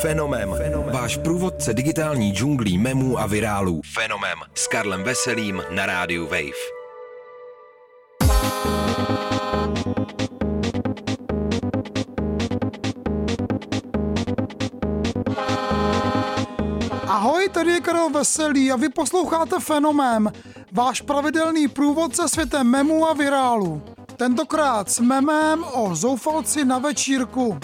Fenomem. Váš průvodce digitální džunglí memů a virálů. Fenomem. S Karlem Veselým na rádiu Wave. Ahoj, tady je Karel Veselý a vy posloucháte Fenomém, váš pravidelný průvodce světem memů a virálu. Tentokrát s memem o zoufalci na večírku.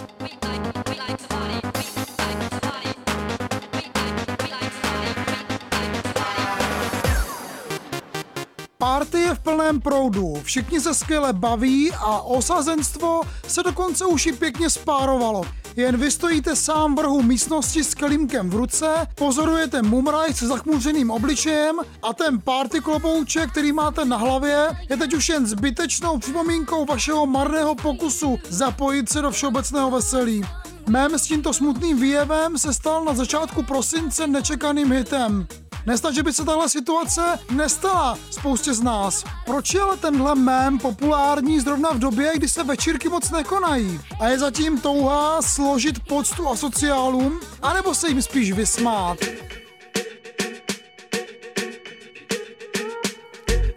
Party je v plném proudu, všichni se skvěle baví a osazenstvo se dokonce už i pěkně spárovalo. Jen vy stojíte sám v rohu místnosti s kelímkem v ruce, pozorujete mumraj se zachmůřeným obličejem a ten party klobouček, který máte na hlavě, je teď už jen zbytečnou připomínkou vašeho marného pokusu zapojit se do všeobecného veselí. Mém s tímto smutným výjevem se stal na začátku prosince nečekaným hitem. Nesnad, že by se tahle situace nestala spoustě z nás. Proč je ale tenhle mém populární zrovna v době, kdy se večírky moc nekonají? A je zatím touha složit poctu asociálům, anebo se jim spíš vysmát?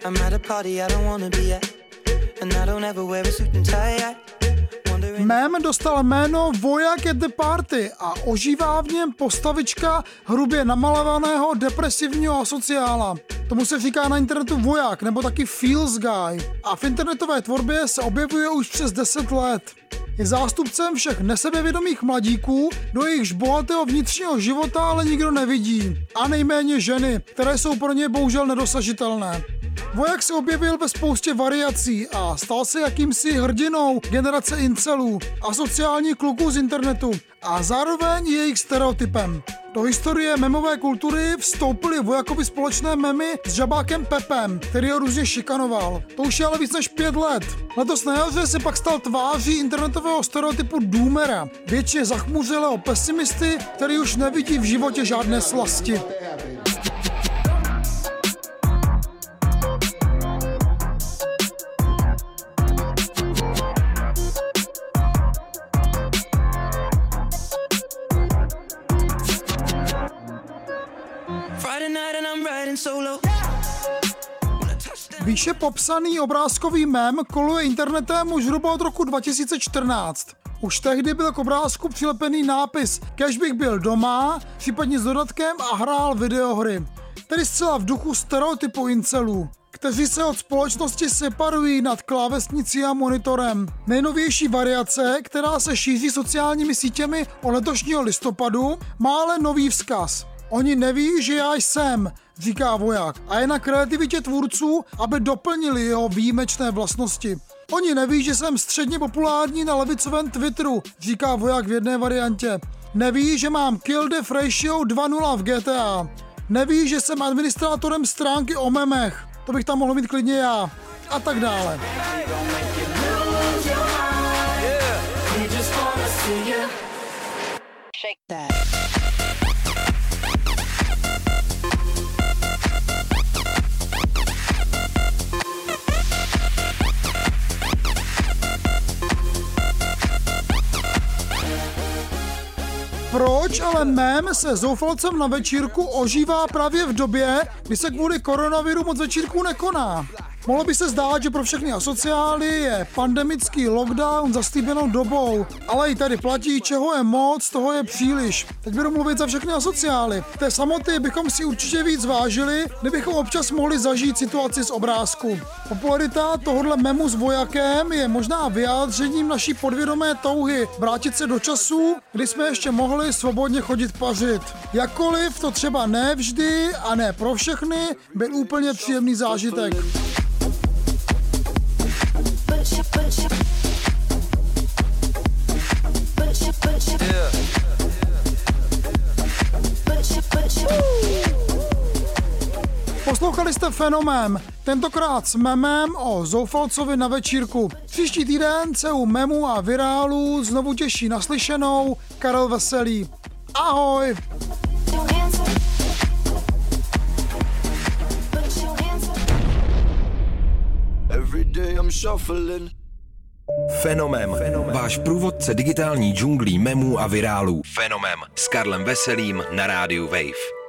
I'm at a party I don't wanna be at And I don't ever wear a suit and tie at Mém dostal jméno Voják at the Party a ožívá v něm postavička hrubě namalovaného depresivního asociála. Tomu se říká na internetu voják nebo taky feels guy a v internetové tvorbě se objevuje už přes 10 let. Je zástupcem všech nesebevědomých mladíků, do jejichž bohatého vnitřního života ale nikdo nevidí. A nejméně ženy, které jsou pro ně bohužel nedosažitelné. Vojak se objevil ve spoustě variací a stal se jakýmsi hrdinou generace incelů a sociálních kluků z internetu a zároveň jejich stereotypem. Do historie memové kultury vstoupily vojakovi společné memy s žabákem Pepem, který ho různě šikanoval. To už je ale víc než pět let. Letos na jaře se pak stal tváří internetového stereotypu doomera, většině zachmuřilého pesimisty, který už nevidí v životě žádné slasti. Výše popsaný obrázkový mem koluje internetem už zhruba od roku 2014. Už tehdy byl k obrázku přilepený nápis Kež bych byl doma, případně s dodatkem a hrál videohry. Tedy zcela v duchu stereotypu incelů kteří se od společnosti separují nad klávesnicí a monitorem. Nejnovější variace, která se šíří sociálními sítěmi o letošního listopadu, má ale nový vzkaz. Oni neví, že já jsem, říká voják, a je na kreativitě tvůrců, aby doplnili jeho výjimečné vlastnosti. Oni neví, že jsem středně populární na levicovém Twitteru, říká voják v jedné variantě. Neví, že mám kill death ratio 2.0 v GTA. Neví, že jsem administrátorem stránky o memech. To bych tam mohl mít klidně já. A tak dále. Shake that. Proč ale mém se zoufalcem na večírku ožívá právě v době, kdy se kvůli koronaviru moc večírků nekoná? Mohlo by se zdát, že pro všechny asociály je pandemický lockdown zaslíbenou dobou, ale i tady platí, čeho je moc, toho je příliš. Teď budu mluvit za všechny asociály. Té samoty bychom si určitě víc vážili, kdybychom občas mohli zažít situaci z obrázku. Popularita tohohle memu s vojakem je možná vyjádřením naší podvědomé touhy vrátit se do času, kdy jsme ještě mohli svobodně chodit pařit. Jakkoliv to třeba ne vždy a ne pro všechny byl úplně příjemný zážitek. Poslouchali jste Fenomém, tentokrát s memem o Zoufalcovi na večírku. Příští týden se u memu a virálu znovu těší naslyšenou Karel Veselý. Ahoj! Fenomem. Váš průvodce digitální džunglí memů a virálů. Fenomem. S Karlem Veselým na rádiu Wave.